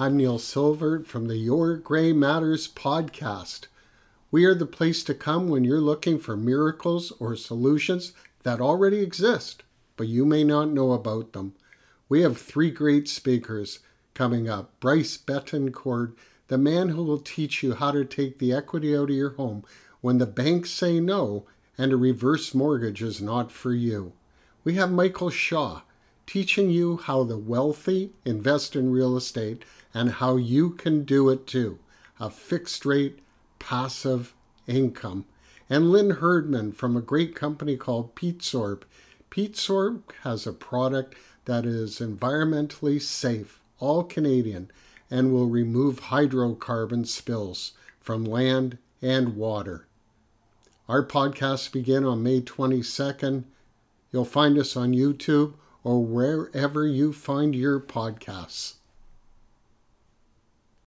I'm Neil Silvert from the Your Grey Matters podcast. We are the place to come when you're looking for miracles or solutions that already exist, but you may not know about them. We have three great speakers coming up Bryce Betancourt, the man who will teach you how to take the equity out of your home when the banks say no and a reverse mortgage is not for you. We have Michael Shaw teaching you how the wealthy invest in real estate and how you can do it too. A fixed rate, passive income. And Lynn Herdman from a great company called PeatSorb. PeatSorb has a product that is environmentally safe, all Canadian, and will remove hydrocarbon spills from land and water. Our podcasts begin on May 22nd. You'll find us on YouTube or wherever you find your podcasts.